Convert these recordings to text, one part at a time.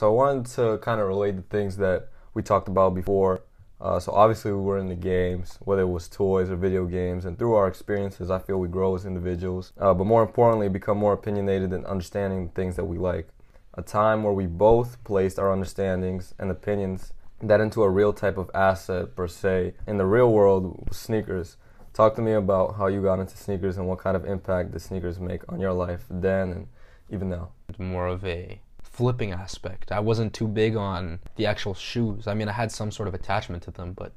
So I wanted to kind of relate the things that we talked about before. Uh, so obviously we were in the games, whether it was toys or video games, and through our experiences, I feel we grow as individuals. Uh, but more importantly, become more opinionated in understanding the things that we like. A time where we both placed our understandings and opinions that into a real type of asset per se in the real world sneakers talk to me about how you got into sneakers and what kind of impact the sneakers make on your life then and even now more of a flipping aspect. I wasn't too big on the actual shoes. I mean, I had some sort of attachment to them, but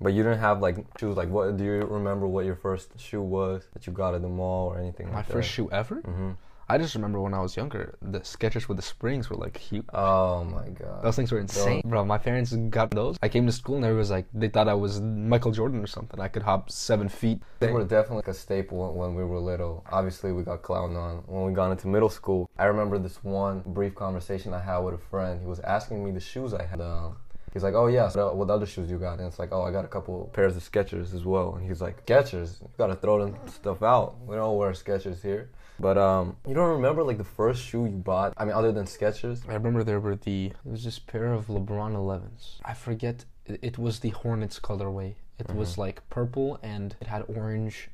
but you didn't have like shoes. Like, what do you remember? What your first shoe was that you got at the mall or anything? Like that? My like first that? shoe ever. Mm-hmm. I just remember when I was younger, the Skechers with the springs were like huge. Oh my god. Those things were insane, bro. My parents got those. I came to school and everyone was like, they thought I was Michael Jordan or something. I could hop seven feet. They were definitely like a staple when we were little. Obviously, we got clowned on when we got into middle school. I remember this one brief conversation I had with a friend. He was asking me the shoes I had. Um, he's like, "Oh yeah, so what other shoes you got?" And it's like, "Oh, I got a couple pairs of Skechers as well." And he's like, "Skechers? You gotta throw them stuff out. We don't wear Skechers here." But um, you don't remember like the first shoe you bought? I mean, other than Skechers. I remember there were the there was this pair of LeBron 11s. I forget it, was the Hornets colorway. It was like purple and it had orange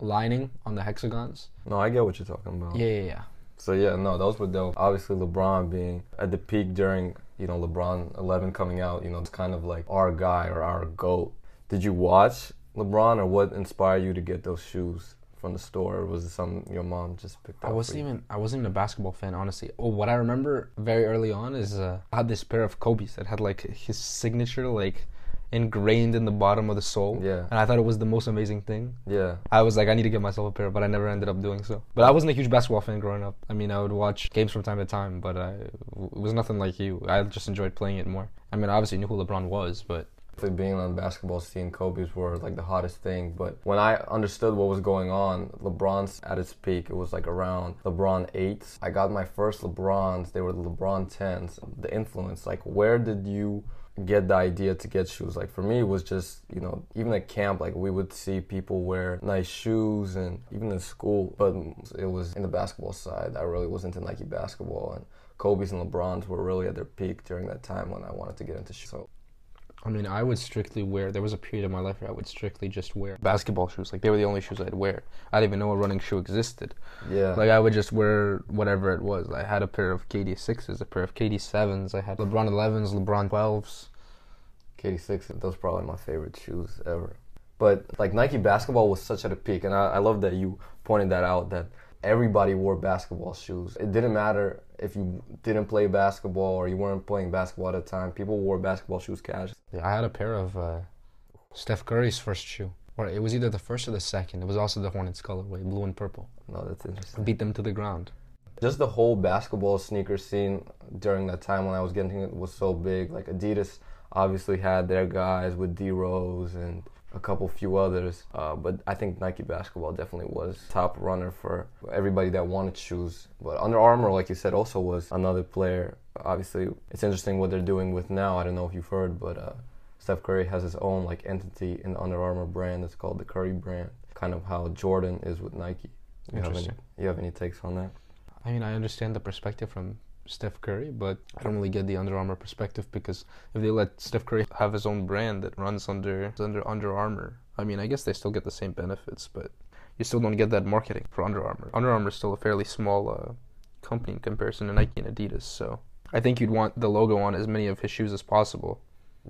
lining on the hexagons. No, I get what you're talking about. Yeah, yeah, yeah. So yeah, no, those were dope. Obviously, LeBron being at the peak during you know LeBron 11 coming out, you know, it's kind of like our guy or our goat. Did you watch LeBron, or what inspired you to get those shoes from the store? Or was it something your mom just picked up? I wasn't even I wasn't even a basketball fan, honestly. Oh, what I remember very early on is uh, I had this pair of Kobe's that had like his signature like ingrained in the bottom of the sole. Yeah. And I thought it was the most amazing thing. Yeah, I was like, I need to get myself a pair, but I never ended up doing so. But I wasn't a huge basketball fan growing up. I mean, I would watch games from time to time, but I, it was nothing like you. I just enjoyed playing it more. I mean, I obviously knew who LeBron was, but being on the basketball scene, Kobe's were like the hottest thing. But when I understood what was going on, LeBron's at its peak. It was like around LeBron 8s. I got my first LeBrons. They were the LeBron 10s. The influence, like, where did you get the idea to get shoes? Like, for me, it was just, you know, even at camp, like, we would see people wear nice shoes and even in school. But it was in the basketball side. I really was into Nike basketball. And Kobe's and LeBron's were really at their peak during that time when I wanted to get into shoes. So, I mean, I would strictly wear. There was a period in my life where I would strictly just wear basketball shoes. Like they were the only shoes I'd wear. I didn't even know a running shoe existed. yeah. Like I would just wear whatever it was. I had a pair of KD sixes, a pair of KD sevens. I had LeBron 11s, LeBron 12s. KD sixes. those probably my favorite shoes ever. But like Nike basketball was such at a peak, and I, I love that you pointed that out that everybody wore basketball shoes. It didn't matter if you didn't play basketball or you weren't playing basketball at the time. People wore basketball shoes casually. Yeah, I had a pair of uh, Steph Curry's first shoe. Or it was either the first or the second. It was also the Hornets colorway, blue and purple. No, that's interesting. Beat them to the ground. Just the whole basketball sneaker scene during that time when I was getting it was so big. Like Adidas obviously had their guys with D Rose and a couple few others, uh, but I think Nike basketball definitely was top runner for everybody that wanted shoes. But Under Armour, like you said, also was another player. Obviously, it's interesting what they're doing with now. I don't know if you've heard, but uh, Steph Curry has his own like entity in the Under Armour brand. It's called the Curry brand. Kind of how Jordan is with Nike. You have any? You have any takes on that? I mean, I understand the perspective from Steph Curry, but I don't really get the Under Armour perspective because if they let Steph Curry have his own brand that runs under under Under Armour, I mean, I guess they still get the same benefits, but you still don't get that marketing for Under Armour. Under Armour is still a fairly small uh, company in comparison to Nike and Adidas, so I think you'd want the logo on as many of his shoes as possible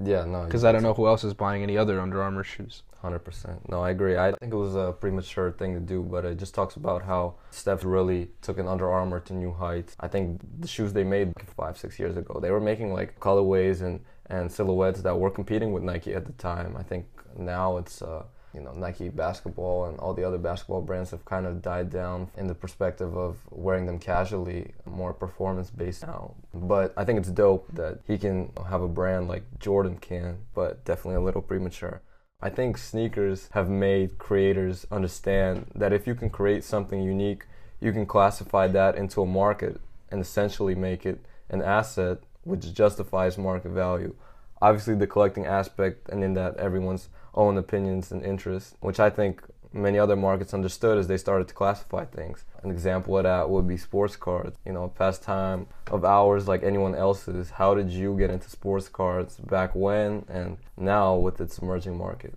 Yeah, no. because I don't know who else is buying any other Under Armour shoes. Hundred percent. No, I agree. I think it was a premature thing to do, but it just talks about how Steph really took an Under Armour to new heights. I think the shoes they made five, six years ago, they were making like colorways and and silhouettes that were competing with Nike at the time. I think now it's. Uh, you know, Nike basketball and all the other basketball brands have kind of died down in the perspective of wearing them casually, more performance based now. But I think it's dope that he can have a brand like Jordan can, but definitely a little premature. I think sneakers have made creators understand that if you can create something unique, you can classify that into a market and essentially make it an asset which justifies market value. Obviously, the collecting aspect, and in that, everyone's own opinions and interests, which I think many other markets understood as they started to classify things. An example of that would be sports cards. You know, pastime of ours like anyone else's. How did you get into sports cards back when and now with its emerging market?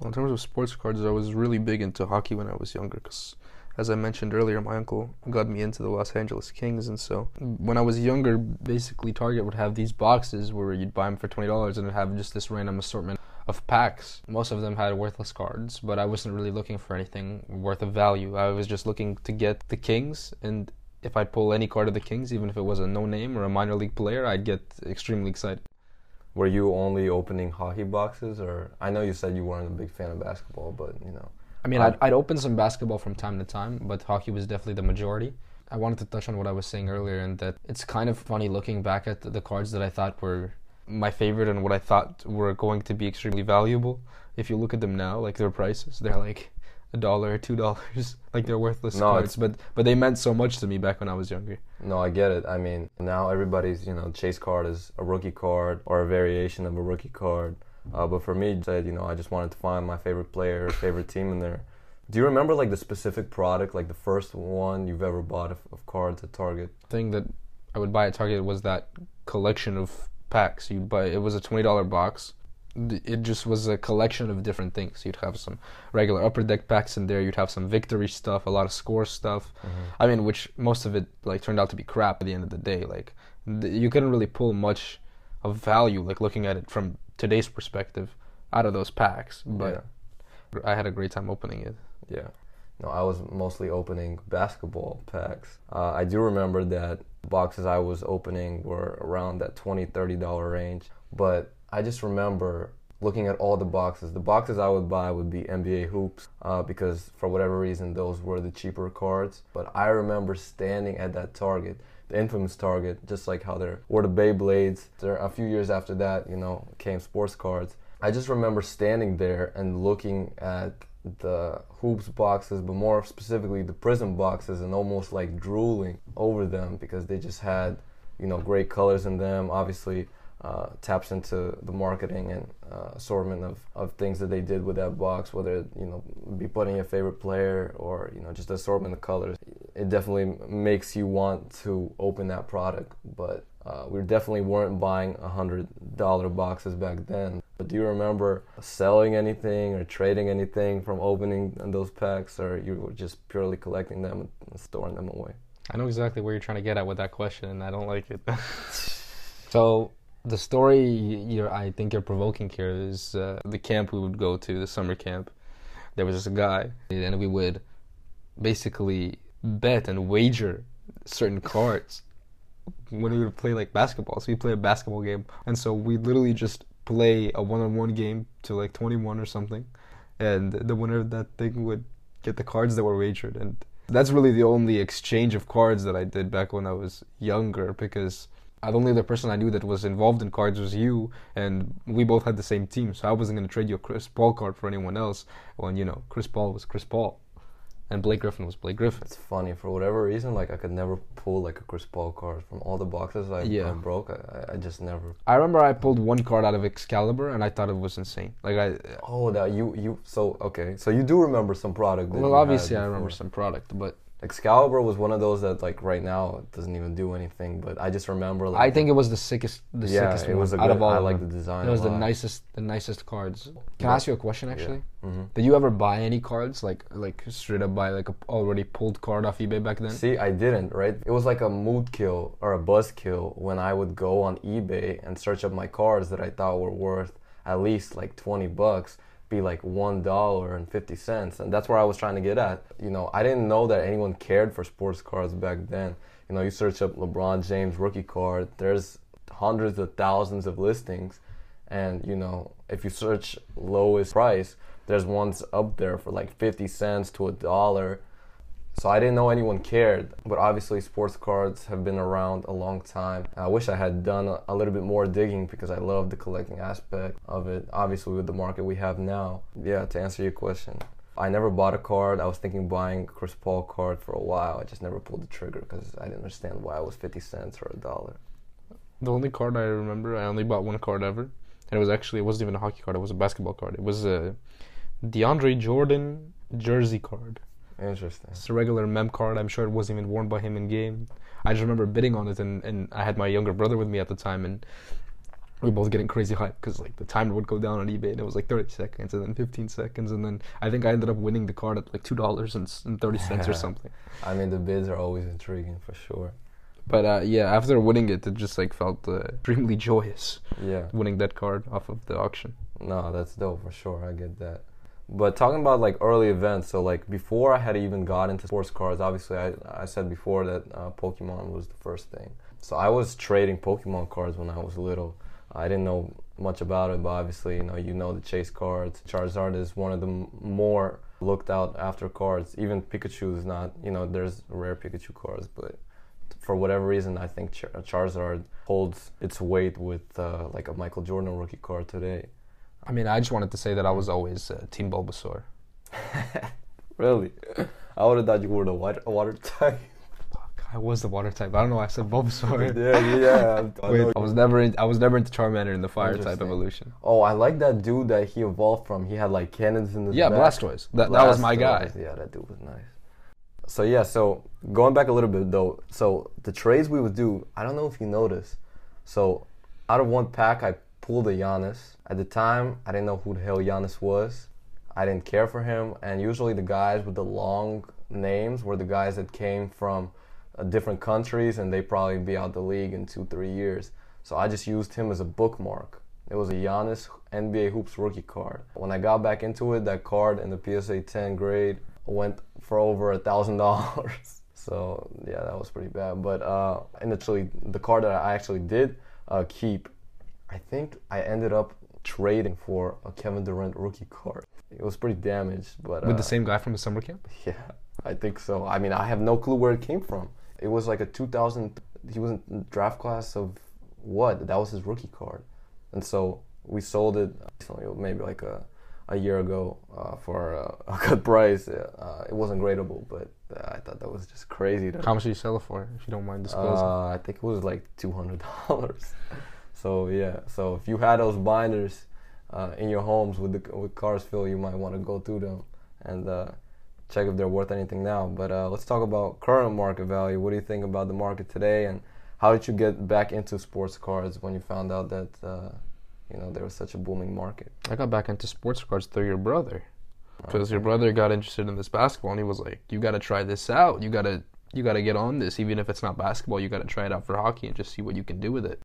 Well, in terms of sports cards, I was really big into hockey when I was younger because as I mentioned earlier, my uncle got me into the Los Angeles Kings, and so when I was younger, basically Target would have these boxes where you'd buy them for twenty dollars, and it'd have just this random assortment of packs. Most of them had worthless cards, but I wasn't really looking for anything worth of value. I was just looking to get the Kings, and if I'd pull any card of the Kings, even if it was a no name or a minor league player, I'd get extremely excited. Were you only opening hockey boxes, or I know you said you weren't a big fan of basketball, but you know. I mean, I'd, I'd open some basketball from time to time, but hockey was definitely the majority. I wanted to touch on what I was saying earlier, and that it's kind of funny looking back at the cards that I thought were my favorite and what I thought were going to be extremely valuable. If you look at them now, like their prices, they're like a dollar two dollars, like they're worthless No, cards. But but they meant so much to me back when I was younger. No, I get it. I mean, now everybody's, you know, chase card is a rookie card or a variation of a rookie card. Uh, but for me, said, you know, I just wanted to find my favorite player, favorite team in there. Do you remember like the specific product, like the first one you've ever bought of, of cards at Target? Thing that I would buy at Target was that collection of packs. You'd buy it was a twenty dollar box. It just was a collection of different things. You'd have some regular upper deck packs in there. You'd have some victory stuff, a lot of score stuff. I mean, which most of it like turned out to be crap at the end of the day. Like th- you couldn't really pull much of value, like looking at it from today's perspective, out of those packs. But I had a great time opening it. Yeah. No, I was mostly opening basketball packs. Uh, I do remember that boxes I was opening were around that $20, $30 range. But I just remember looking at all the boxes. The boxes I would buy would be NBA hoops uh, because for whatever reason those were the cheaper cards. But I remember standing at that Target, the infamous Target, just like how there were the Beyblades. There a few years after that, you know, came sports cards. I just remember standing there and looking at the hoops boxes, but more specifically the Prizm boxes, and almost like drooling over them because they just had, you know, great colors in them. Obviously, uh, taps into the marketing and uh, assortment of, of things that they did with that box, whether you know be putting your favorite player or you know just the assortment of colors. It definitely makes you want to open that product, but uh, we definitely weren't buying a hundred dollar boxes back then. But do you remember selling anything or trading anything from opening those packs, or you were just purely collecting them and storing them away? I know exactly where you're trying to get at with that question, and I don't like it. so the story you're, I think you're provoking here is uh, the camp we would go to, the summer camp. There was this guy, and we would basically bet and wager certain cards when we would play like basketball. So we play a basketball game, and so we literally just play a one-on-one game to like 21 or something, and the winner of that thing would get the cards that were wagered, and that's really the only exchange of cards that I did back when I was younger because the only other person I knew that was involved in cards was you, and we both had the same team, so I wasn't going to trade you a Chris Paul card for anyone else when, you know, Chris Paul was Chris Paul, and Blake Griffin was Blake Griffin. It's funny for whatever reason, like I could never pull like a Chris Paul card from all the boxes I, Yeah. I broke. I, I just never. I remember I pulled one card out of Excalibur, and I thought it was insane. Like, I, Oh, that you you so okay. So you do remember some product. That well, you had obviously I remember some product, but Excalibur was one of those that like right now it doesn't even do anything. But I just remember like I think it was the sickest, the yeah, sickest it one was a out of all I like the design. It was the nicest, the nicest cards. Can I ask you a question actually? hmm Did you ever buy any cards like like straight up buy like a already pulled card off eBay back then? See, I didn't, right? It was like a mood kill or a buzz kill when I would go on eBay and search up my cards that I thought were worth at least like 20 bucks, be like $1.50. And that's where I was trying to get at. You know, I didn't know that anyone cared for sports cards back then. You know, you search up LeBron James rookie card, there's hundreds of thousands of listings. And, you know, if you search lowest price, there's ones up there for like 50 cents to a dollar. So I didn't know anyone cared, but obviously sports cards have been around a long time. I wish I had done a, little bit more digging because I love the collecting aspect of it. Obviously with the market we have now. Yeah, to answer your question. I never bought a card. I was thinking buying Chris Paul card for a while. I just never pulled the trigger because I didn't understand why it was 50 cents or a dollar. The only card I remember, I only bought one card ever, and it was actually it wasn't even a hockey card. It was a basketball card. It was a DeAndre Jordan jersey card. Interesting. It's a regular mem card. I'm sure it wasn't even worn by him in game. I just remember bidding on it, and, and I had my younger brother with me at the time, and we were both getting crazy hype because like the timer would go down on eBay, and it was like 30 seconds, and then 15 seconds, and then I think I ended up winning the card at like two dollars and thirty cents or something. I mean, the bids are always intriguing for sure. But uh, yeah, after winning it, it just like felt uh, extremely joyous Yeah. winning that card off of the auction. No, that's dope for sure. I get that. But talking about like early events, so like before I had even got into sports cards, obviously I, I said before that uh, Pokemon was the first thing. So I was trading Pokemon cards when I was little. I didn't know much about it, but obviously you know you know the chase cards. Charizard is one of the more looked out after cards. Even Pikachu is not. You know there's rare Pikachu cards, but for whatever reason I think Char- Charizard holds its weight with uh, like a Michael Jordan rookie card today. I mean, I just wanted to say that I was always uh, Team Bulbasaur. Really? I would have thought you were the water, water type. Fuck, I was the water type. I don't know. why I said Bulbasaur. yeah, yeah. I Wait. I was never in, I was never into Charmander in the fire type evolution. Oh, I like that dude that he evolved from. He had like cannons in his Yeah, back. Blastoise. That, that was my guy. Yeah, that dude was nice. So yeah, so going back a little bit though, so the trades we would do, I don't know if you noticed. So out of one pack, I pulled a Giannis. At the time, I didn't know who the hell Giannis was. I didn't care for him, and usually the guys with the long names were the guys that came from uh, different countries, and they probably be out the league in two, three years. So I just used him as a bookmark. It was a Giannis NBA Hoops rookie card. When I got back into it, that card in the PSA 10 grade went for over a thousand dollars. So yeah, that was pretty bad. But uh, initially, the card that I actually did uh, keep, I think I ended up trading for a Kevin Durant rookie card. It was pretty damaged, but With uh, the same guy from the summer camp? yeah, I think so. I mean, I have no clue where it came from. It was like a 2000. He was in draft class of what? That was his rookie card, and so we sold it maybe like a a year ago uh, for a, a good price. Uh, it wasn't gradable, but uh, I thought that was just crazy. How much did you sell it for, if you don't mind disclosing? uh, I think it was like two hundred dollars. so yeah, so if you had those binders uh, in your homes with the with Carsville, you might want to go through them and uh, check if they're worth anything now. But uh, let's talk about current market value. What do you think about the market today, and how did you get back into sports cards when you found out that uh, you know there was such a booming market? I got back into sports cards through your brother. Because your brother got interested in this basketball, and he was like, "You got to try this out. You got to, you got to get on this. Even if it's not basketball, you got to try it out for hockey and just see what you can do with it."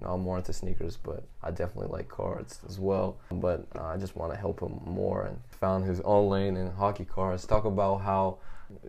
You know, I'm more into sneakers, but I definitely like cards as well. But uh, I just want to help him more and found his own lane in hockey cards. Talk about how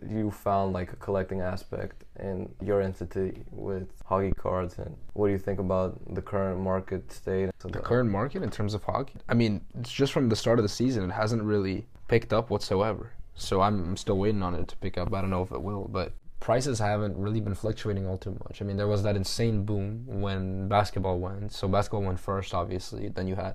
you found like a collecting aspect in your entity with hockey cards and what do you think about the current market state? So The current market in terms of hockey, I mean, it's just from the start of the season, it hasn't really picked up whatsoever. So I'm still waiting on it to pick up. I don't know if it will, but prices haven't really been fluctuating all too much. I mean, there was that insane boom when basketball went. So basketball went first, obviously. Then you had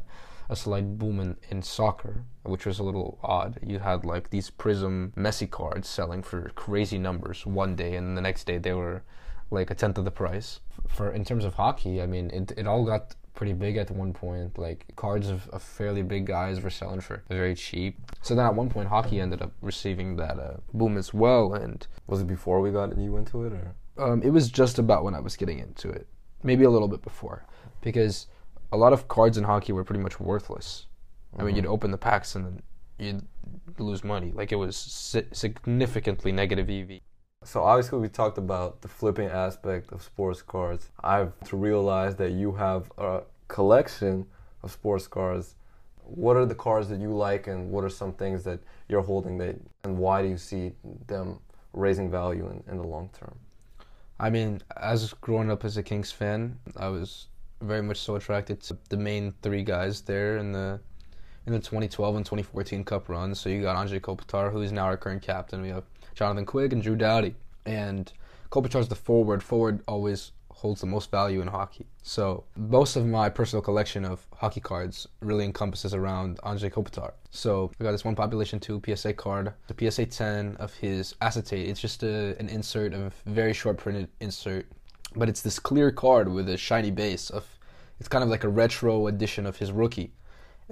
a slight boom in, in soccer, which was a little odd. You had like these Prizm Messi cards selling for crazy numbers one day, and the next day they were like a tenth of the price. For in terms of hockey, I mean, it it all got pretty big at one point. Like cards of, of fairly big guys were selling for very cheap. So then at one point, hockey ended up receiving that uh, boom as well, and was it before we got you into it or? um, it was just about when I was getting into it, maybe a little bit before, because a lot of cards in hockey were pretty much worthless. I mean, you'd open the packs and then you'd lose money. Like it was si- significantly negative EV. So obviously we talked about the flipping aspect of sports cards. I've to realize that you have a collection of sports cards. What are the cards that you like, and what are some things that you're holding that, and why do you see them raising value in, in the long term? I mean, as growing up as a Kings fan, I was very much so attracted to the main three guys there in the in the 2012 and 2014 Cup runs. So you got Andrei Kopitar, who is now our current captain. We have Jonathan Quick and Drew Doughty. And Kopitar's the forward. Forward always holds the most value in hockey. So most of my personal collection of hockey cards really encompasses around Andrei Kopitar. So I got this one Population 2 PSA card, the PSA 10 of his acetate. It's just a, an insert of very short printed insert, but it's this clear card with a shiny base of. It's kind of like a retro edition of his rookie,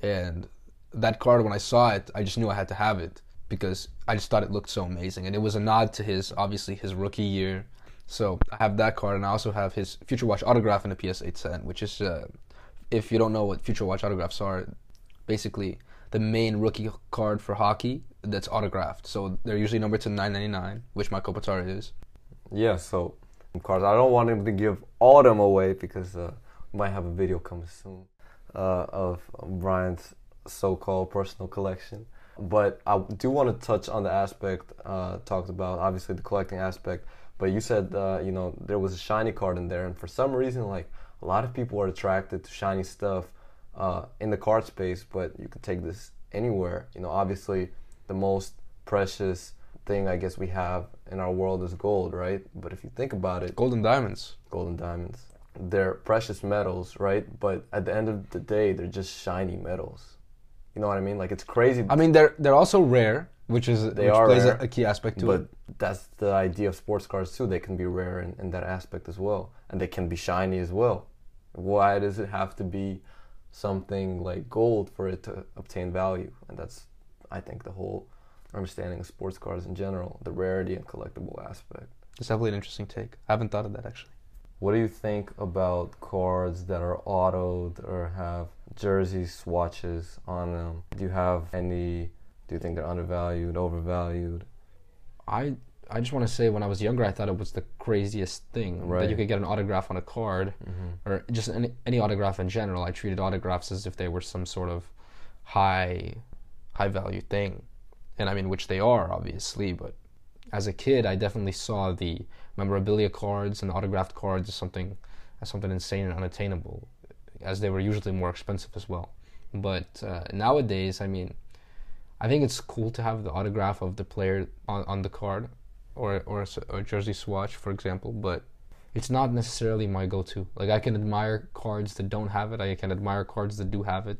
and that card when I saw it, I just knew I had to have it. Because I just thought it looked so amazing, and it was a nod to his obviously his rookie year. So I have that card, and I also have his Future Watch autograph in a PSA 10, which is, uh, if you don't know what Future Watch autographs are, basically the main rookie card for hockey that's autographed. So they're usually numbered to 999, which Michael Patara is. Yeah, so cards. I don't want him to give all them away because uh, we might have a video coming soon uh, of Brian's so-called personal collection. But I do want to touch on the aspect uh, talked about, obviously the collecting aspect. But you said uh, you know there was a shiny card in there, and for some reason, like a lot of people are attracted to shiny stuff uh, in the card space. But you can take this anywhere. You know, obviously the most precious thing I guess we have in our world is gold, right? But if you think about it, Golden diamonds. golden diamonds, they're precious metals, right? But at the end of the day, they're just shiny metals. You know what I mean? Like it's crazy, I mean, they're they're also rare, which is They which are plays rare, a, key aspect to but it. that's the idea of sports cars too. They can be rare in, in that aspect as well, and they can be shiny as well. Why does it have to be something like gold for it to obtain value? And that's, I think, the whole understanding of sports cars in general, the rarity and collectible aspect. It's definitely an interesting take. I haven't thought of that actually. What do you think about cards that are autoed or have jersey swatches on them? Do you have any? Do you think they're undervalued, overvalued? I I just want to say when I was younger, I thought it was the craziest thing that you could get an autograph on a card, mm-hmm. or just any, any autograph in general. I treated autographs as if they were some sort of high high value thing, and I mean which they are obviously. But as a kid, I definitely saw the memorabilia cards and autographed cards as something as something insane and unattainable, as they were usually more expensive as well. But uh, nowadays, I mean, I think it's cool to have the autograph of the player on, on the card or or a, jersey swatch, for example. But it's not necessarily my go-to. Like I can admire cards that don't have it. I can admire cards that do have it.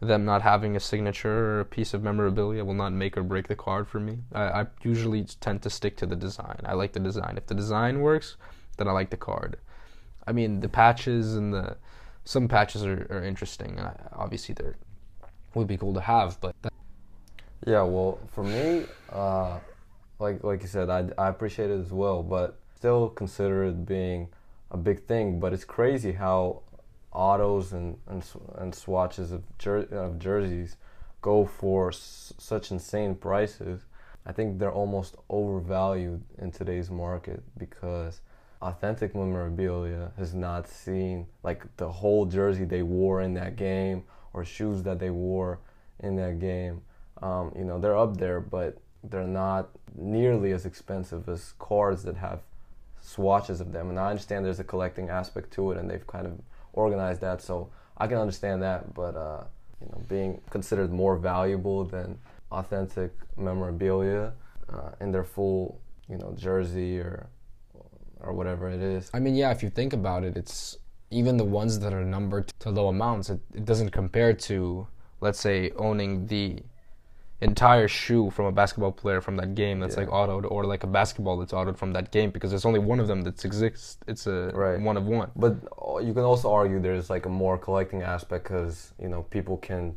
Them not having a signature or a piece of memorabilia will not make or break the card for me. I, I usually tend to stick to the design. I like the design. If the design works, then I like the card. I mean, the patches and the some patches are, are interesting, and obviously they're would be cool to have. But that, Yeah, well, for me, uh, like like you said, I, I appreciate it as well, but still consider it being a big thing. But it's crazy how autos and and, and swatches of, jer- of jerseys go for s- such insane prices. I think they're almost overvalued in today's market because authentic memorabilia has not seen like the whole jersey they wore in that game or shoes that they wore in that game. Um, you know, they're up there, but they're not nearly as expensive as cards that have swatches of them. And I understand there's a collecting aspect to it, and they've kind of organized that, so I can understand that. But uh, you know, being considered more valuable than authentic memorabilia uh, in their full, you know, jersey or or whatever it is. I mean, yeah, if you think about it, it's even the ones that are numbered to low amounts. It, it doesn't compare to, let's say, owning the entire shoe from a basketball player from that game that's Yeah. like autoed, or like a basketball that's autoed from that game because there's only one of them that exists. It's a Right. one of one. But uh, you can also argue there's like a more collecting aspect because you know people can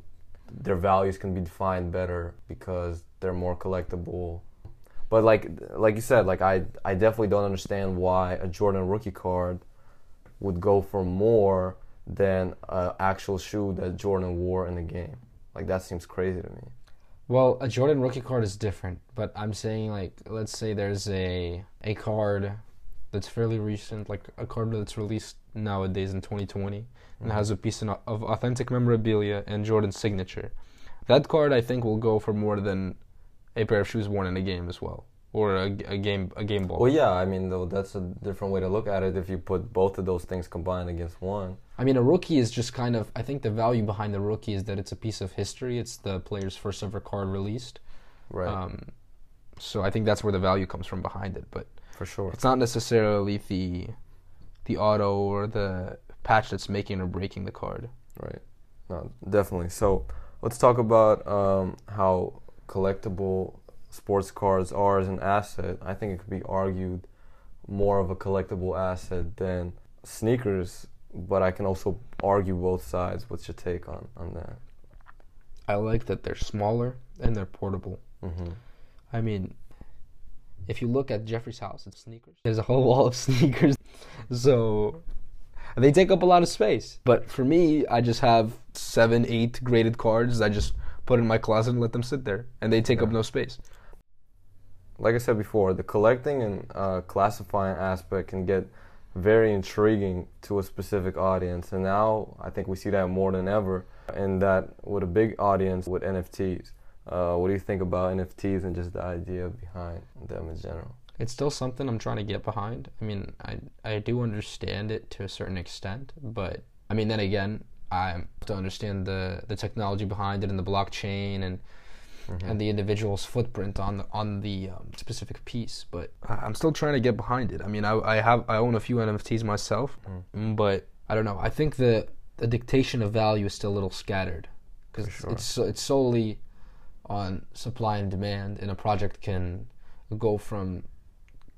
their values can be defined better because they're more collectible. But like like you said, like I I definitely don't understand why a Jordan rookie card would go for more than an actual shoe that Jordan wore in the game. Like that seems crazy to me. Well, a Jordan rookie card is different, but I'm saying like let's say there's a a card that's fairly recent, like a card that's released nowadays in 2020 and mm-hmm. has a piece of of authentic memorabilia and Jordan's signature. That card I think will go for more than a pair of shoes worn in a game as well, or a, a game a game ball. Well, yeah, I mean though that's a different way to look at it if you put both of those things combined against one. I mean, a rookie is just kind of. I think the value behind the rookie is that it's a piece of history. It's the player's first ever card released. Right. Um, so I think that's where the value comes from behind it. But for sure. it's not necessarily the the auto or the patch that's making or breaking the card. Right. No, definitely. So let's talk about um, how collectible sports cards are as an asset. I think it could be argued more of a collectible asset than sneakers, but I can also argue both sides. What's your take on, on that? I like that they're smaller and they're portable. hmm I mean, if you look at Jeffrey's house, it's sneakers. There's a whole wall of sneakers. So they take up a lot of space. But for me, I just have seven, eight graded cards. I just put in my closet and let them sit there, and they take up no space. Like I said before, the collecting and uh, classifying aspect can get very intriguing to a specific audience, and now I think we see that more than ever. And that with a big audience with NFTs. Uh, what do you think about NFTs and just the idea behind them in general? It's still something I'm trying to get behind. I mean, I I do understand it to a certain extent, but I mean, then again, I have to understand the the technology behind it and the blockchain and mm-hmm. and the individual's footprint on the on the um, specific piece. But I'm still trying to get behind it. I mean, I I have I own a few NFTs myself, mm. but I don't know. I think the the dictation of value is still a little scattered because sure. it's it's solely on supply and demand, and a project can go from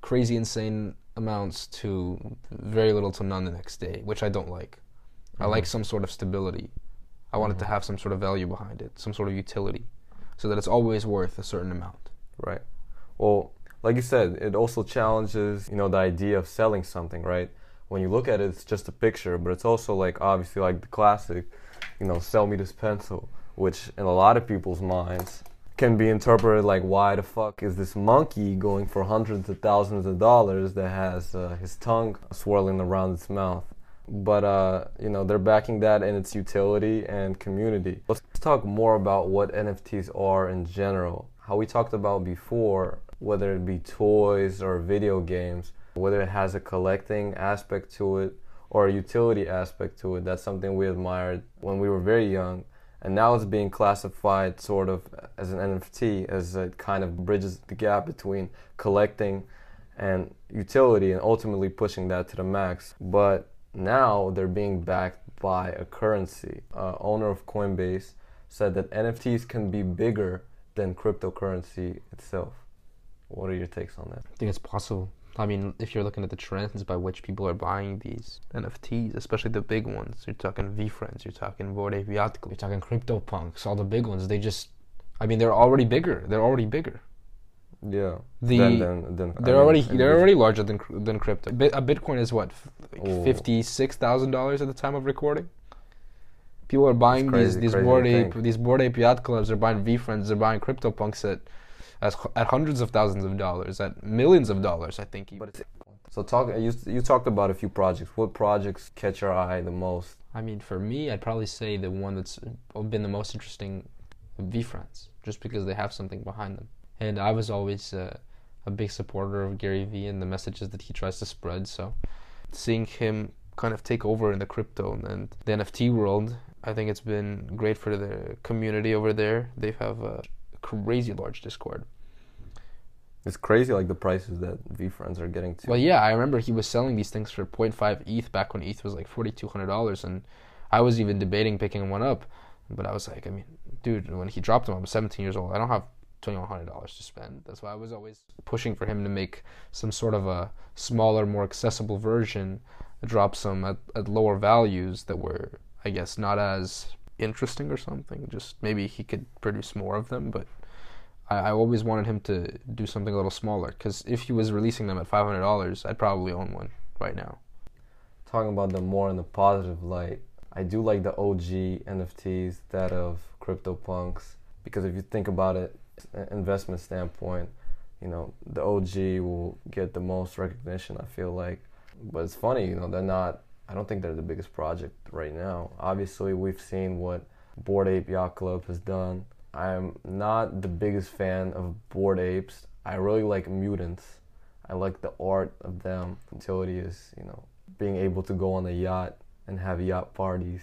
crazy insane amounts to very little to none the next day, which I don't like. Mm-hmm. I like some sort of stability. I want mm-hmm. it to have some sort of value behind it, some sort of utility, so that it's always worth a certain amount. Right. Well, like you said, it also challenges, you know, the idea of selling something, right? When you look at it, it's just a picture, but it's also like obviously like the classic, you know, sell me this pencil, which in a lot of people's minds can be interpreted like why the fuck is this monkey going for hundreds of thousands of dollars that has uh, his tongue swirling around its mouth but uh, you know they're backing that in its utility and community. Let's talk more about what nfts are in general. How we talked about before whether it be toys or video games whether it has a collecting aspect to it or a utility aspect to it. That's something we admired when we were very young. And now it's being classified sort of as an NFT, as it kind of bridges the gap between collecting and utility, and ultimately pushing that to the max. But now they're being backed by a currency. Uh, owner of Coinbase said that NFTs can be bigger than cryptocurrency itself. What are your takes on that? I think it's possible. I mean, if you're looking at the trends by which people are buying these NFTs, especially the big ones, you're talking VeeFriends, you're talking Bored Ape you're talking CryptoPunks, all the big ones, they just, I mean, they're already bigger. They're already bigger. Yeah. The then, then, then, they're I already they're already larger than than crypto. a Bitcoin is what like oh. fifty six thousand dollars at the time of recording. People are buying crazy, these these Bored Ape these Bored Ape Yacht Clubs. They're buying VeeFriends. They're buying CryptoPunks at at, at hundreds of thousands of dollars, at millions of dollars, I think. But so talk. You you talked about a few projects. What projects catch your eye the most? I mean, for me, I'd probably say the one that's uh, been the most interesting, VeeFriends, just because they have something behind them. And I was always uh, a big supporter of Gary Vee and the messages that he tries to spread. So, seeing him kind of take over in the crypto and the NFT world, I think it's been great for the community over there. They have a crazy large Discord. It's crazy, like the prices that VeeFriends are getting to. Well, yeah, I remember he was selling these things for 0.5 ETH back when ETH was like $4,200, and I was even debating picking one up. But I was like, I mean, dude, when he dropped them, I was 17 years old. I don't have $2,100 to spend. That's why I was always pushing for him to make some sort of a smaller, more accessible version, drop some at, at lower values that were, I guess, not as interesting or something. Just maybe he could produce more of them, but I, I always wanted him to do something a little smaller because if he was releasing them at five hundred dollars, I'd probably own one right now. Talking about them more in the positive light, I do like the OG NFTs, that of CryptoPunks, because if you think about it, investment standpoint, you know, the OG will get the most recognition. I feel like, but it's funny, you know, they're not. I don't think they're the biggest project right now. Obviously, we've seen what Bored Ape Yacht Club has done I'm not the biggest fan of Bored apes. I really like mutants. I like the art of them. Utility is, you know, being able to go on a yacht and have yacht parties,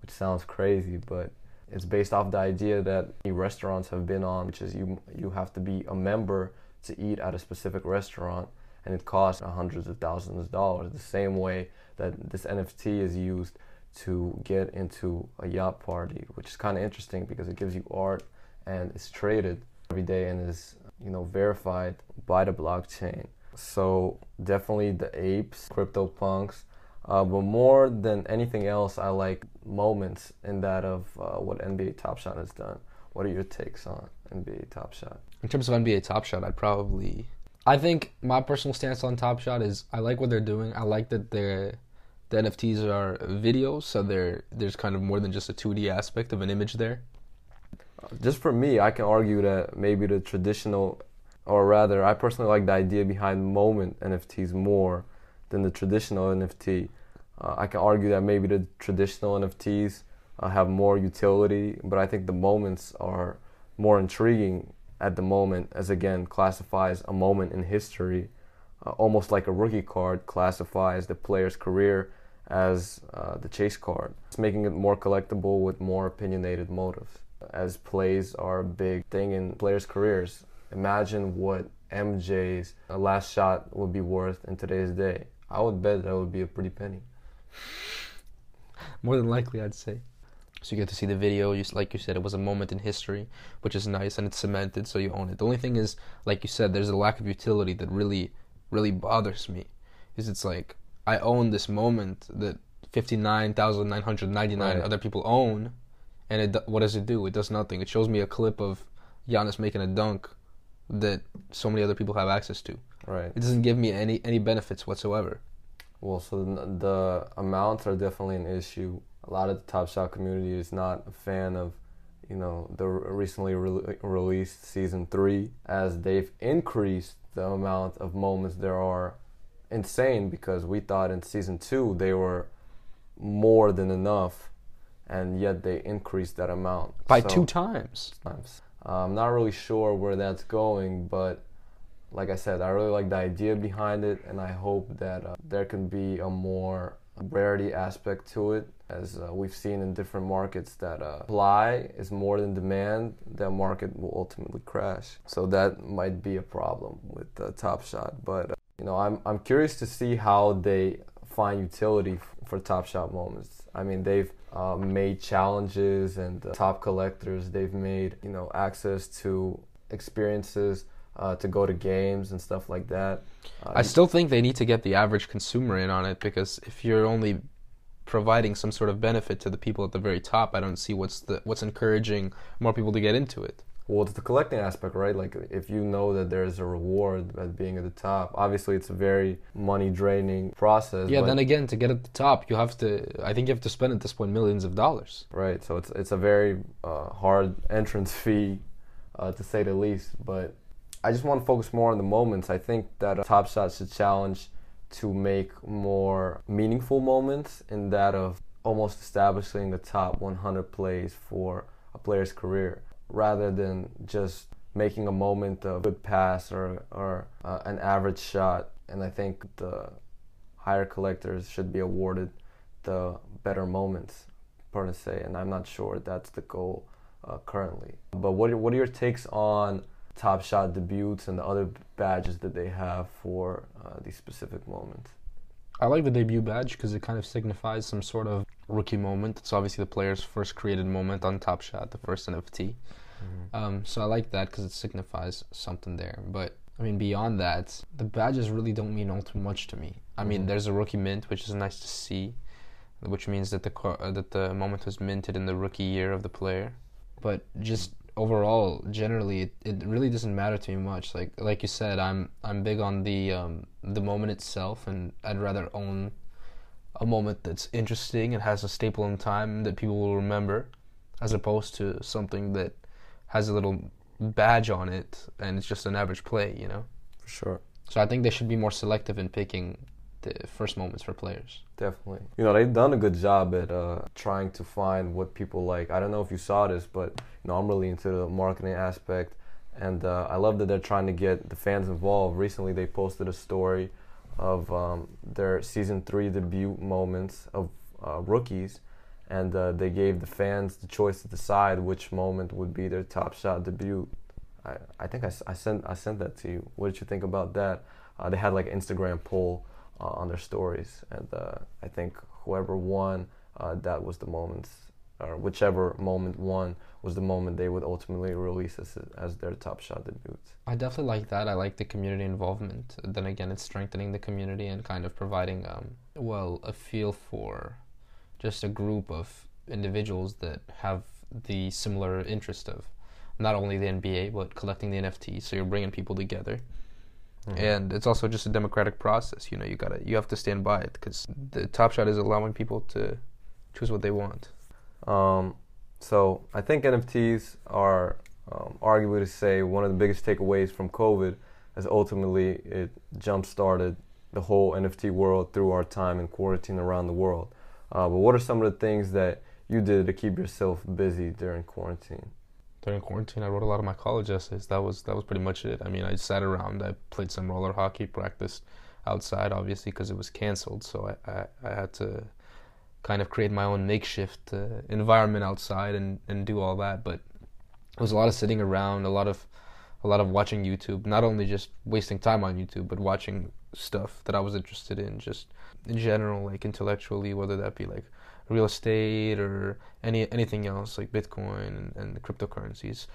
which sounds crazy, but it's based off the idea that restaurants have been on, which is you you have to be a member to eat at a specific restaurant, and it costs hundreds of thousands of dollars. The same way that this NFT is used to get into a yacht party, which is kind of interesting because it gives you art and it's traded every day and is you know verified by the blockchain. So definitely the apes, CryptoPunks, uh, but more than anything else, I like moments in that of uh, what NBA Top Shot has done. what are your takes on NBA Top Shot? In terms of NBA Top Shot, I'd probably. I think my personal stance on Top Shot is I like what they're doing. I like that they're the NFTs are videos, so there there's kind of more than just a 2D aspect of an image there. Just for me, I can argue that maybe the traditional, or rather, I personally like the idea behind moment NFTs more than the traditional NFT. Uh, I can argue that maybe the traditional NFTs uh, have more utility, but I think the moments are more intriguing at the moment, as again classifies a moment in history, uh, almost like a rookie card classifies the player's career as uh, the chase card. It's making it more collectible with more opinionated motives. As plays are a big thing in players' careers. Imagine what MJ's last shot would be worth in today's day. I would bet that would be a pretty penny. More than likely, I'd say. So you get to see the video. You, like you said, it was a moment in history, which is nice, and it's cemented, so you own it. The only thing is, like you said, there's a lack of utility that really, really bothers me. Is it's like I own this moment that fifty nine thousand nine hundred ninety nine right. other people own, and it what does it do? It does nothing. It shows me a clip of Giannis making a dunk that so many other people have access to. Right. It doesn't give me any any benefits whatsoever. Well, so the amounts are definitely an issue. A lot of the Top Shot community is not a fan of, you know, the recently re- released season three, as they've increased the amount of moments there are. Insane because we thought in season two they were more than enough, and yet they increased that amount by so, two times. Times. I'm not really sure where that's going, but like I said, I really like the idea behind it, and I hope that uh, there can be a more rarity aspect to it. As uh, we've seen in different markets, that uh, supply is more than demand, that market will ultimately crash. So that might be a problem with uh, Top Shot. But uh, you know, I'm I'm curious to see how they find utility for Top Shot moments. I mean, they've uh, made challenges and uh, top collectors. They've made you know access to experiences uh, to go to games and stuff like that. Uh, I still think they need to get the average consumer in on it because if you're only providing some sort of benefit to the people at the very top, I don't see what's the what's encouraging more people to get into it. Well, it's the collecting aspect, right? Like if you know that there's a reward at being at the top, obviously it's a very money draining process. Yeah, then again, to get at the top, you have to. I think you have to spend at this point millions of dollars. Right. So it's it's a very uh, hard entrance fee, uh, to say the least. But I just want to focus more on the moments. I think that uh, Top Shot should challenge to make more meaningful moments in that of almost establishing the top 100 plays for a player's career rather than just making a moment of good pass or, or uh, an average shot. And I think the higher collectors should be awarded the better moments, per se. And I'm not sure that's the goal uh, currently. But what are, what are your takes on Top Shot debuts and the other badges that they have for uh, these specific moments. I like the debut badge because it kind of signifies some sort of rookie moment. It's obviously the player's first created moment on Top Shot, the first NFT. Mm-hmm. Um, so I like that because it signifies something there. But I mean, beyond that, the badges really don't mean all too much to me. I mean, mm-hmm. there's a rookie mint, which is nice to see, which means that the uh, that the moment was minted in the rookie year of the player. But just overall, generally, it, it really doesn't matter to me much. Like like you said, I'm I'm big on the um, the moment itself, and I'd rather own a moment that's interesting and has a staple in time that people will remember, as opposed to something that has a little badge on it and it's just an average play. You know. For sure. So I think they should be more selective in picking the first moments for players. Definitely. You know, they've done a good job at uh, trying to find what people like. I don't know if you saw this, but you know, I'm really into the marketing aspect, and uh, I love that they're trying to get the fans involved. Recently, they posted a story of um, their season three debut moments of uh, rookies, and uh, they gave the fans the choice to decide which moment would be their top shot debut. I, I think I, I sent I sent that to you. What did you think about that? Uh, they had like an Instagram poll uh, on their stories. And uh, I think whoever won, uh, that was the moment, or whichever moment won was the moment they would ultimately release as, as their top shot debut. I definitely like that. I like the community involvement. Then again, it's strengthening the community and kind of providing, um, well, a feel for just a group of individuals that have the similar interest of not only the NBA but collecting the NFTs. So you're bringing people together, Mhm. and it's also just a democratic process. You know, you gotta you have to stand by it because the Top Shot is allowing people to choose what they want. Um, so I think NFTs are um, arguably to say one of the biggest takeaways from COVID, as ultimately it jump started the whole NFT world through our time in quarantine around the world. Uh, but what are some of the things that you did to keep yourself busy during quarantine? During quarantine, I wrote a lot of my college essays. That was that was pretty much it. I mean, I sat around. I played some roller hockey, practiced outside, obviously, because it was canceled. So I, I, I had to kind of create my own makeshift uh, environment outside and, and do all that. But it was a lot of sitting around, a lot of a lot of watching YouTube. Not only just wasting time on YouTube, but watching stuff that I was interested in, just in general, like intellectually, whether that be like real estate or any anything else like Bitcoin and, and the cryptocurrencies.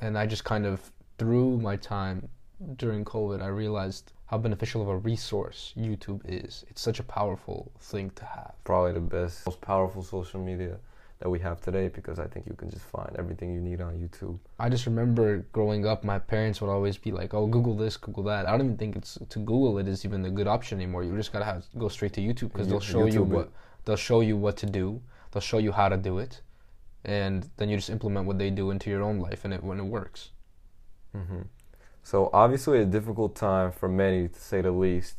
And I just kind of through my time during COVID, I realized how beneficial of a resource YouTube is. It's such a powerful thing to have. Probably the best, most powerful social media that we have today because I think you can just find everything you need on YouTube. I just remember growing up, my parents would always be like, "Oh, Google this, Google that." I don't even think it's to Google it is even a good option anymore. You just gotta have go straight to YouTube because they'll show you YouTube it. They'll show you what to do. They'll show you how to do it, and then you just implement what they do into your own life, and it when it works. hmm So obviously a difficult time for many, to say the least.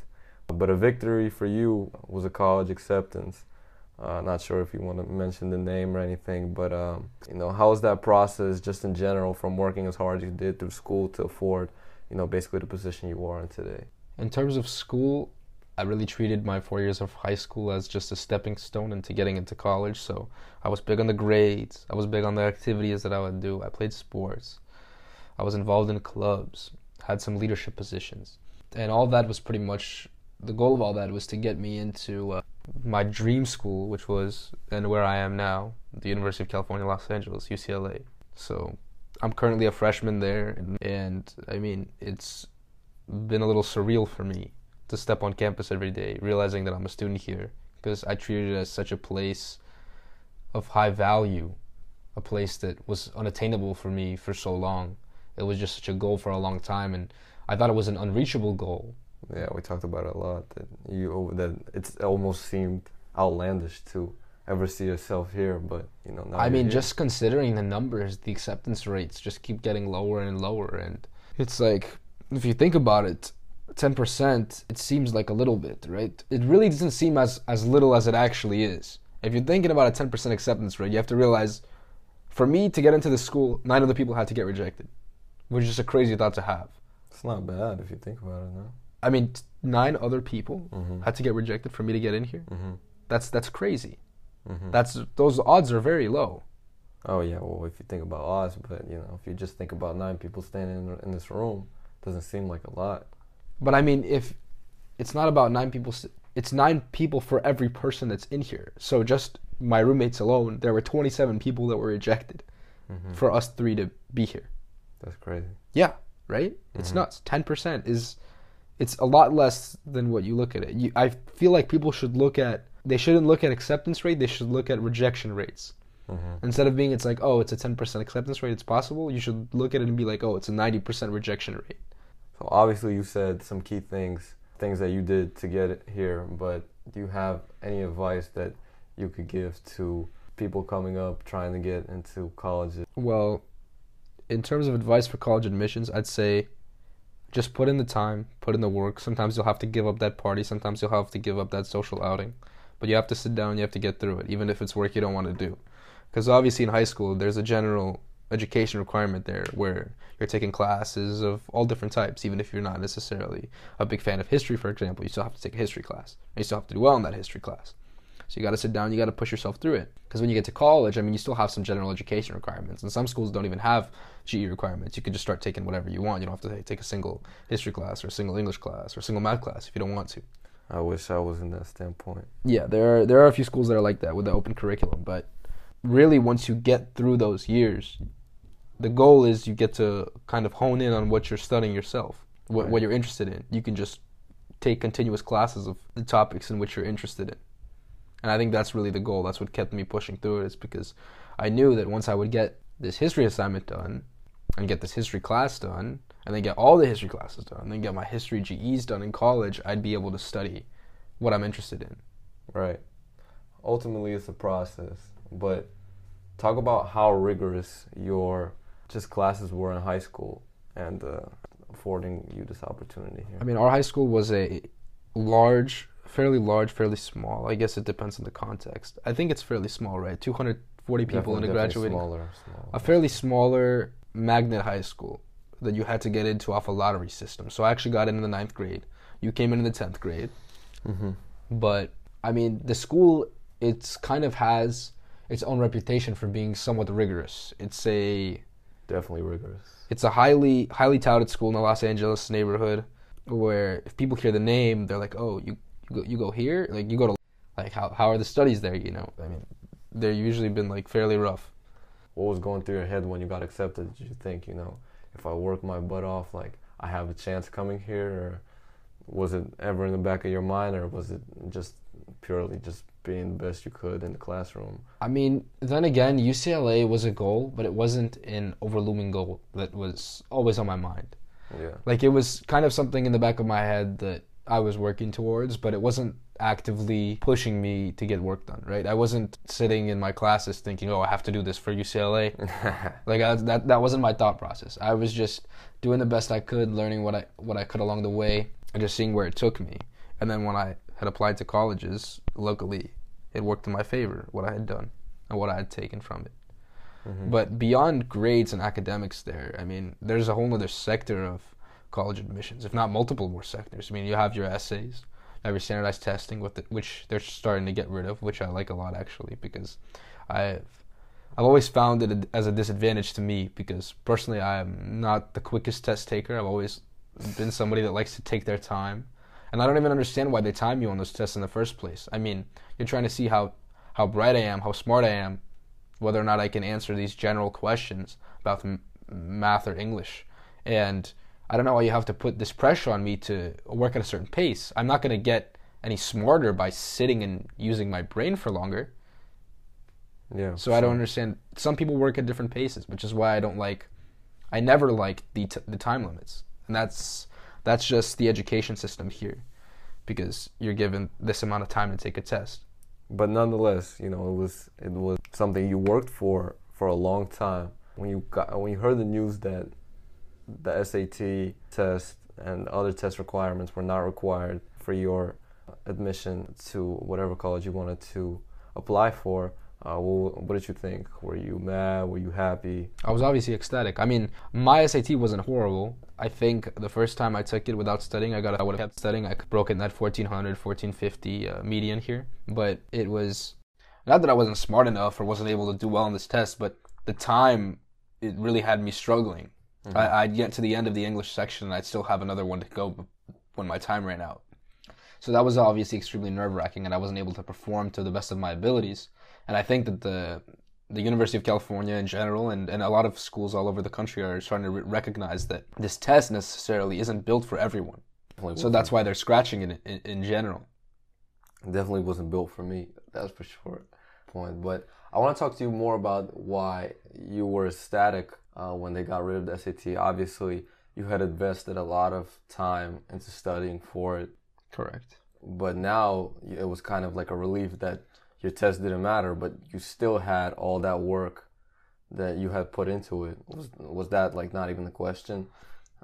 But a victory for you was a college acceptance. Uh, not sure if you want to mention the name or anything, but um, you know, how was that process, just in general, from working as hard as you did through school to afford, you know, basically the position you are in today? In terms of school, I really treated my four years of high school as just a stepping stone into getting into college. So I was big on the grades. I was big on the activities that I would do. I played sports. I was involved in clubs. Had some leadership positions, and all that was pretty much the goal of all that was to get me into uh, my dream school, which was and where I am now, the University of California, Los Angeles, UCLA. So I'm currently a freshman there, and, and I mean it's been a little surreal for me to step on campus every day, realizing that I'm a student here, because I treated it as such a place of high value, a place that was unattainable for me for so long. It was just such a goal for a long time, and I thought it was an unreachable goal. Yeah, we talked about it a lot. That you that it's almost seemed outlandish to ever see yourself here, but you know. Now I mean, here. just considering the numbers, the acceptance rates just keep getting lower and lower, and it's like if you think about it, ten percent it seems like a little bit, right? It really doesn't seem as as little as it actually is. If you're thinking about a ten percent acceptance rate, you have to realize, for me to get into the school, nine other people had to get rejected, which is just a crazy thought to have. it's not bad if you think about it now. I mean, t- nine other people Mm-hmm. had to get rejected for me to get in here. Mm-hmm. That's that's crazy. Mm-hmm. That's those odds are very low. Oh yeah, well if you think about odds, but you know if you just think about nine people standing in, in this room, doesn't seem like a lot. But I mean, if it's not about nine people, it's nine people for every person that's in here. So just my roommates alone, there were 27 people that were rejected Mm-hmm. for us three to be here. That's crazy. Yeah, right? It's Mhm. nuts. 10% is it's a lot less than what you look at it. You, I feel like people should look at they shouldn't look at acceptance rate, they should look at rejection rates. Mm-hmm. Instead of being it's like, "Oh, it's a 10% acceptance rate, it's possible." You should look at it and be like, "Oh, it's a 90% rejection rate." So obviously you said some key things, things that you did to get here, but do you have any advice that you could give to people coming up trying to get into colleges? Well, in terms of advice for college admissions, I'd say just put in the time, put in the work. Sometimes you'll have to give up that party, sometimes you'll have to give up that social outing. But you have to sit down, you have to get through it, even if it's work you don't want to do. Because obviously in high school, there's a general education requirement there where you're taking classes of all different types, even if you're not necessarily a big fan of history, for example, you still have to take a history class. And you still have to do well in that history class. So you got to sit down, you got to push yourself through it. Because when you get to college, I mean, you still have some general education requirements, and some schools don't even have GE requirements. You can just start taking whatever you want. You don't have to take a single history class or a single English class or a single math class if you don't want to. I wish I was in that standpoint. Yeah, there are there are a few schools that are like that with the open curriculum, but really once you get through those years, the goal is you get to kind of hone in on what you're studying yourself, what Right. what you're interested in. You can just take continuous classes of the topics in which you're interested in. And I think that's really the goal. That's what kept me pushing through it is because I knew that once I would get this history assignment done, and get this history class done, and then get all the history classes done, and then get my history GEs done in college, I'd be able to study what I'm interested in. Right. Ultimately, it's a process, but talk about how rigorous your just classes were in high school and uh, affording you this opportunity here. I mean, our high school was a large, fairly large, fairly small. I guess it depends on the context. I think it's fairly small, right? 240 people Definitely- in a graduating. Smaller, smaller. A fairly smaller magnet high school that you had to get into off a lottery system. So I actually got in in the ninth grade. You came in in the tenth grade. hmm But I mean, the school it's kind of has its own reputation for being somewhat rigorous. It's a Definitely rigorous. it's a highly highly touted school in the Los Angeles neighborhood where if people hear the name, they're like, "Oh, you you go, you go here? Like you go to like how how are the studies there, you know?" I mean, they're usually been like fairly rough. What was going through your head when you got accepted? Did you think, you know, if I work my butt off, like I have a chance coming here, or was it ever in the back of your mind, or was it just purely just being the best you could in the classroom? I mean, then again, UCLA was a goal, but it wasn't an overlooming goal that was always on my mind. Yeah. Like it was kind of something in the back of my head that I was working towards, but it wasn't actively pushing me to get work done, right? I wasn't sitting in my classes thinking, "Oh, I have to do this for UCLA." like I, that that wasn't my thought process. I was just doing the best I could, learning what I what I could along the way, and just seeing where it took me. And then when I had applied to colleges locally, it worked in my favor what I had done and what I had taken from it. Mhm. But beyond grades and academics, there, I mean, there's a whole other sector of college admissions, if not multiple more sectors. I mean, you have your essays, every standardized testing, with the, which they're starting to get rid of, which I like a lot actually, because I've I've always found it as a disadvantage to me because personally I'm not the quickest test taker. I've always been somebody that likes to take their time, and I don't even understand why they time you on those tests in the first place. I mean, you're trying to see how how bright I am, how smart I am, whether or not I can answer these general questions about m- math or English. And I don't know why you have to put this pressure on me to work at a certain pace. I'm not going to get any smarter by sitting and using my brain for longer. Yeah. So I don't understand. Some people work at different paces, which is why I don't like. I never like the t- the time limits, and that's that's just the education system here, because you're given this amount of time to take a test. But nonetheless, you know, it was it was something you worked for for a long time. When you got when you heard the news that the SAT test and other test requirements were not required for your admission to whatever college you wanted to apply for, uh, what, what did you think? Were you mad? Were you happy? I was obviously ecstatic. I mean, my SAT wasn't horrible. I think the first time I took it without studying, I got I would have kept studying. I broke in that 1400, 1450 uh, median here, but it was not that I wasn't smart enough or wasn't able to do well on this test, but the time it really had me struggling. I, I'd get to the end of the English section and I'd still have another one to go when my time ran out. So that was obviously extremely nerve wracking, and I wasn't able to perform to the best of my abilities. And I think that the the University of California in general, and, and a lot of schools all over the country, are starting to re- recognize that this test necessarily isn't built for everyone. So that's why they're scratching it in, in general. definitely wasn't built for me. That's for sure. Point. But I want to talk to you more about why you were ecstatic uh, when they got rid of the SAT. Obviously, you had invested a lot of time into studying for it, Correct. but now it was kind of like a relief that your test didn't matter, but you still had all that work that you had put into it. Was was that like not even the question,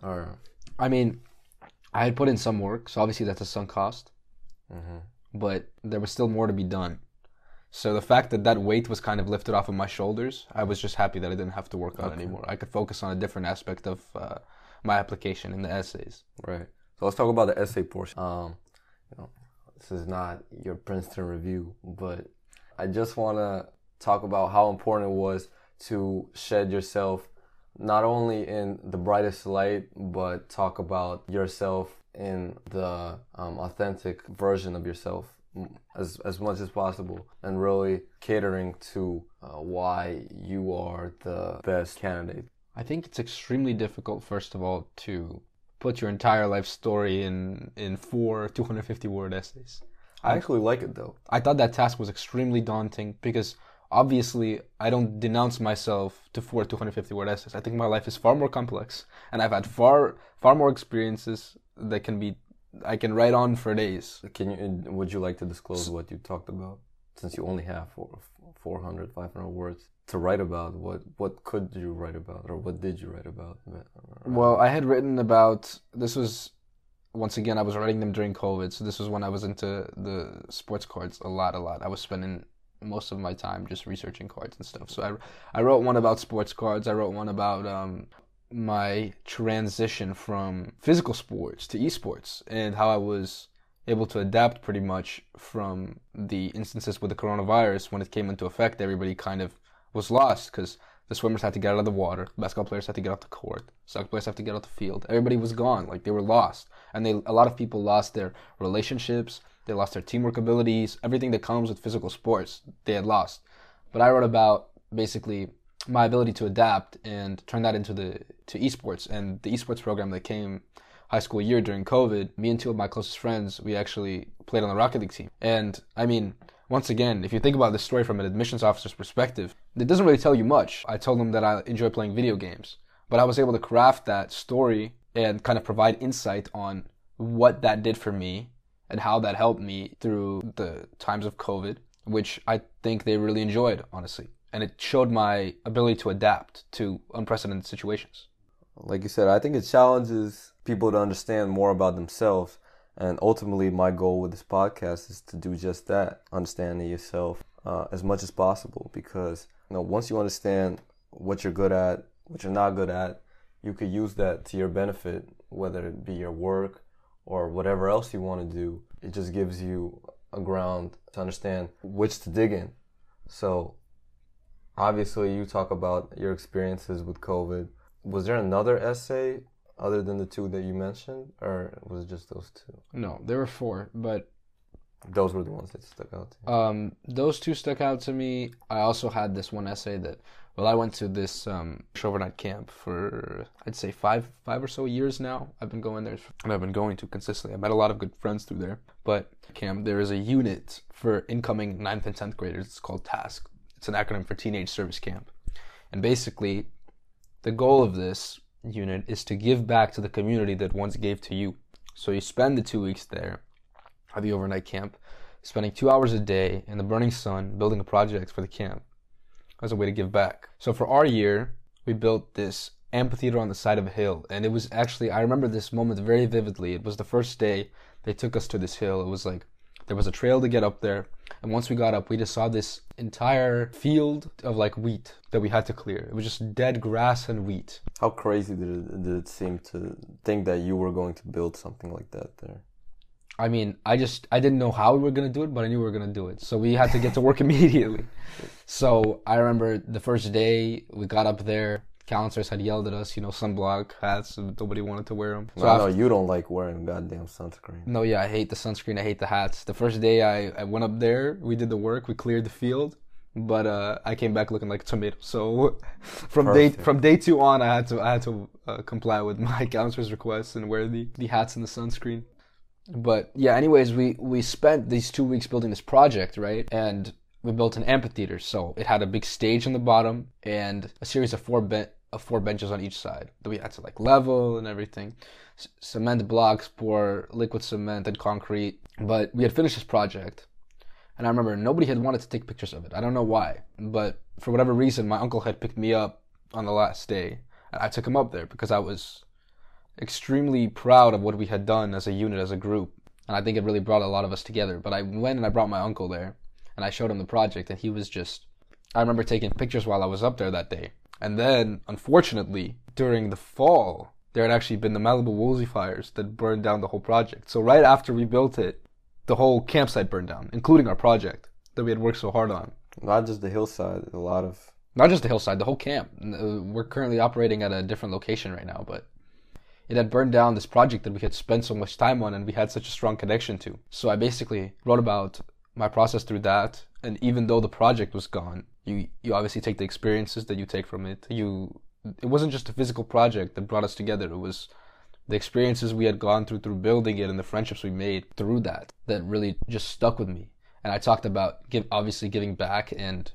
or? I mean, I had put in some work, so obviously that's a sunk cost, hmm but there was still more to be done. So the fact that that weight was kind of lifted off of my shoulders, I was just happy that I didn't have to work on it Okay. anymore. I could focus on a different aspect of uh, my application in the essays. Right. So let's talk about the essay portion. Um, you know, this is not your Princeton review, but I just want to talk about how important it was to shed yourself not only in the brightest light, but talk about yourself in the um, authentic version of yourself as as much as possible, and really catering to uh, why you are the best candidate. I think it's extremely difficult, first of all, to put your entire life story in in four 250 word essays. I actually like it though. I thought that task was extremely daunting because obviously I don't denounce myself to four 250 word essays. I think my life is far more complex and I've had far far more experiences that can be I can write on for days. Can you would you like to disclose what you talked about since you only have four, 400 500 words to write about what what could you write about or what did you write about? Well, I had written about this was once again I was writing them during COVID, so this was when I was into the sports cards a lot a lot. I was spending most of my time just researching cards and stuff. So I, I wrote one about sports cards. I wrote one about um, my transition from physical sports to esports and how I was able to adapt pretty much from the instances with the coronavirus when it came into effect. Everybody kind of was lost because the swimmers had to get out of the water, basketball players had to get off the court, soccer players had to get off the field. Everybody was gone, like they were lost, and they a lot of people lost their relationships, they lost their teamwork abilities, everything that comes with physical sports, they had lost. But I wrote about basically my ability to adapt and turn that into the to esports and the esports program that came high school year during COVID. Me and two of my closest friends, we actually played on the Rocket League team. And I mean, once again, if you think about this story from an admissions officer's perspective, it doesn't really tell you much. I told them that I enjoy playing video games, but I was able to craft that story and kind of provide insight on what that did for me and how that helped me through the times of COVID, which I think they really enjoyed, honestly. And it showed my ability to adapt to unprecedented situations. Like you said, I think it challenges people to understand more about themselves. And ultimately, my goal with this podcast is to do just that understanding yourself uh, as much as possible. Because, you know, once you understand what you're good at, what you're not good at, you could use that to your benefit, whether it be your work, or whatever else you want to do, it just gives you a ground to understand which to dig in. So, obviously, you talk about your experiences with COVID. Was there another essay other than the two that you mentioned, or was it just those two? No, there were four, but those were the ones that stuck out. Um, those two stuck out to me. I also had this one essay that well, I went to this um, overnight camp for I'd say five five or so years now. I've been going there and I've been going to consistently. I met a lot of good friends through there. But camp there is a unit for incoming ninth and 10th graders. It's called TASK. It's an acronym for Teenage Service Camp. And basically, the goal of this unit is to give back to the community that once gave to you. So you spend the two weeks there at the overnight camp, spending two hours a day in the burning sun building a project for the camp as a way to give back. So for our year, we built this amphitheater on the side of a hill. And it was actually, I remember this moment very vividly. It was the first day they took us to this hill. It was like, there was a trail to get up there. And once we got up, we just saw this entire field of like wheat that we had to clear. It was just dead grass and wheat. How crazy did it, did it seem to think that you were going to build something like that there? I mean, I just I didn't know how we were gonna do it, but I knew we were gonna do it. So we had to get to work immediately. So I remember the first day we got up there. Counselors had yelled at us, you know, sunblock hats. Nobody wanted to wear them. So no, no, you don't like wearing goddamn sunscreen. No, yeah, I hate the sunscreen. I hate the hats. The first day I, I went up there, we did the work, we cleared the field, but uh, I came back looking like a tomato. So from Perfect. day from day two on, I had to I had to uh, comply with my counselor's requests and wear the, the hats and the sunscreen. But yeah anyways we we spent these two weeks building this project right? And we built an amphitheater. So it had a big stage on the bottom and a series of four ben- of four benches on each side that we had to like level and everything. C- cement blocks pour liquid cement and concrete. But we had finished this project and i remember nobody had wanted to take pictures of it i don't know why but for whatever reason my uncle had picked me up on the last day and i took him up there because i was extremely proud of what we had done as a unit, as a group. And I think it really brought a lot of us together. But I went and I brought my uncle there and I showed him the project and he was just I remember taking pictures while I was up there that day. And then, unfortunately, during the fall, there had actually been the Malibu Woolsey fires that burned down the whole project. So right after we built it, the whole campsite burned down, including our project that we had worked so hard on. Not just the hillside, a lot of not just the hillside, the whole camp. Uh, we're currently operating at a different location right now, but it had burned down this project that we had spent so much time on and we had such a strong connection to. So I basically wrote about my process through that. And even though the project was gone, you, you obviously take the experiences that you take from it. You, it wasn't just a physical project that brought us together. It was the experiences we had gone through through building it and the friendships we made through that that really just stuck with me. And I talked about give, obviously giving back and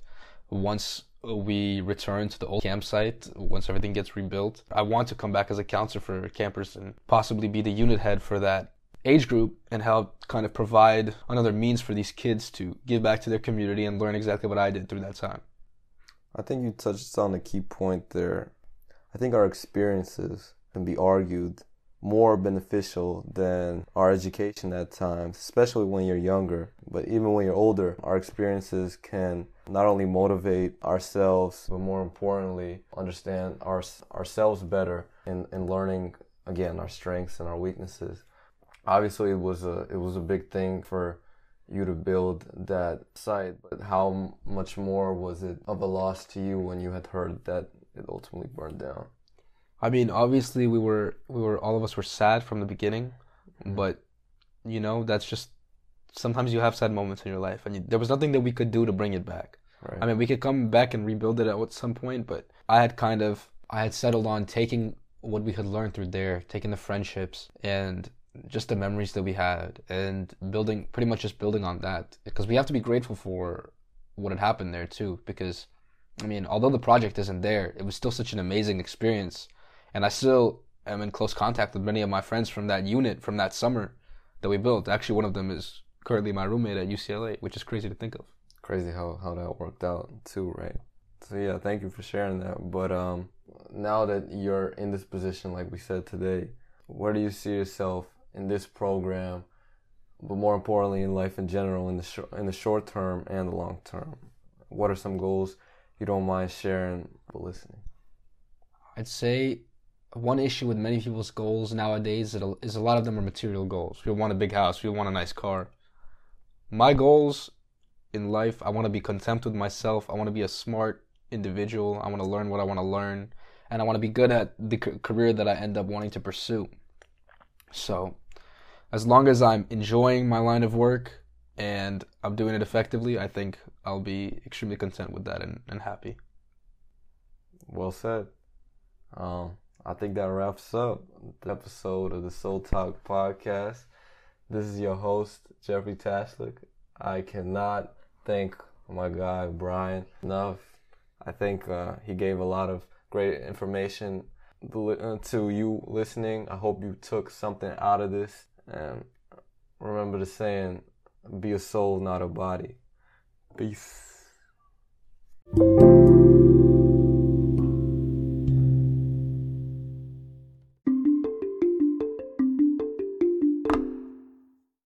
once we return to the old campsite, once everything gets rebuilt, I want to come back as a counselor for campers and possibly be the unit head for that age group and help kind of provide another means for these kids to give back to their community and learn exactly what I did through that time. I think you touched on a key point there. I think our experiences can be argued more beneficial than our education at times, especially when you're younger. But even when you're older, our experiences can not only motivate ourselves, but more importantly, understand our, ourselves better in, in learning, again, our strengths and our weaknesses. Obviously, it was a, it was a big thing for you to build that site, but how much more was it of a loss to you when you had heard that it ultimately burned down? I mean, obviously we were we were all of us were sad from the beginning, mm-hmm. but you know that's just sometimes you have sad moments in your life, and you, there was nothing that we could do to bring it back. Right. I mean, we could come back and rebuild it at some point, but I had kind of I had settled on taking what we had learned through there, taking the friendships and just the memories that we had, and building pretty much just building on that because we have to be grateful for what had happened there too. Because I mean, although the project isn't there, it was still such an amazing experience and I still am in close contact with many of my friends from that unit from that summer that we built. Actually, one of them is currently my roommate at UCLA, which is crazy to think of. Crazy how, how that worked out too, right? So yeah, thank you for sharing that. But um, now that you're in this position, like we said today, where do you see yourself in this program? But more importantly, in life in general, in the sh- in the short term and the long term, what are some goals you don't mind sharing but listening? I'd say one issue with many people's goals nowadays is a lot of them are material goals. We want a big house, we want a nice car. My goals in life, I want to be content with myself. I want to be a smart individual. I want to learn what I want to learn, and I want to be good at the career that I end up wanting to pursue. So, as long as I'm enjoying my line of work and I'm doing it effectively, I think I'll be extremely content with that and, and happy. Well said. Um, I think that wraps up the episode of the Soul Talk podcast. This is your host, Jeffrey Tashlik. I cannot thank my guy, Brian, enough. I think uh, he gave a lot of great information uh, to you listening. I hope you took something out of this. And remember the saying, be a soul, not a body. Peace.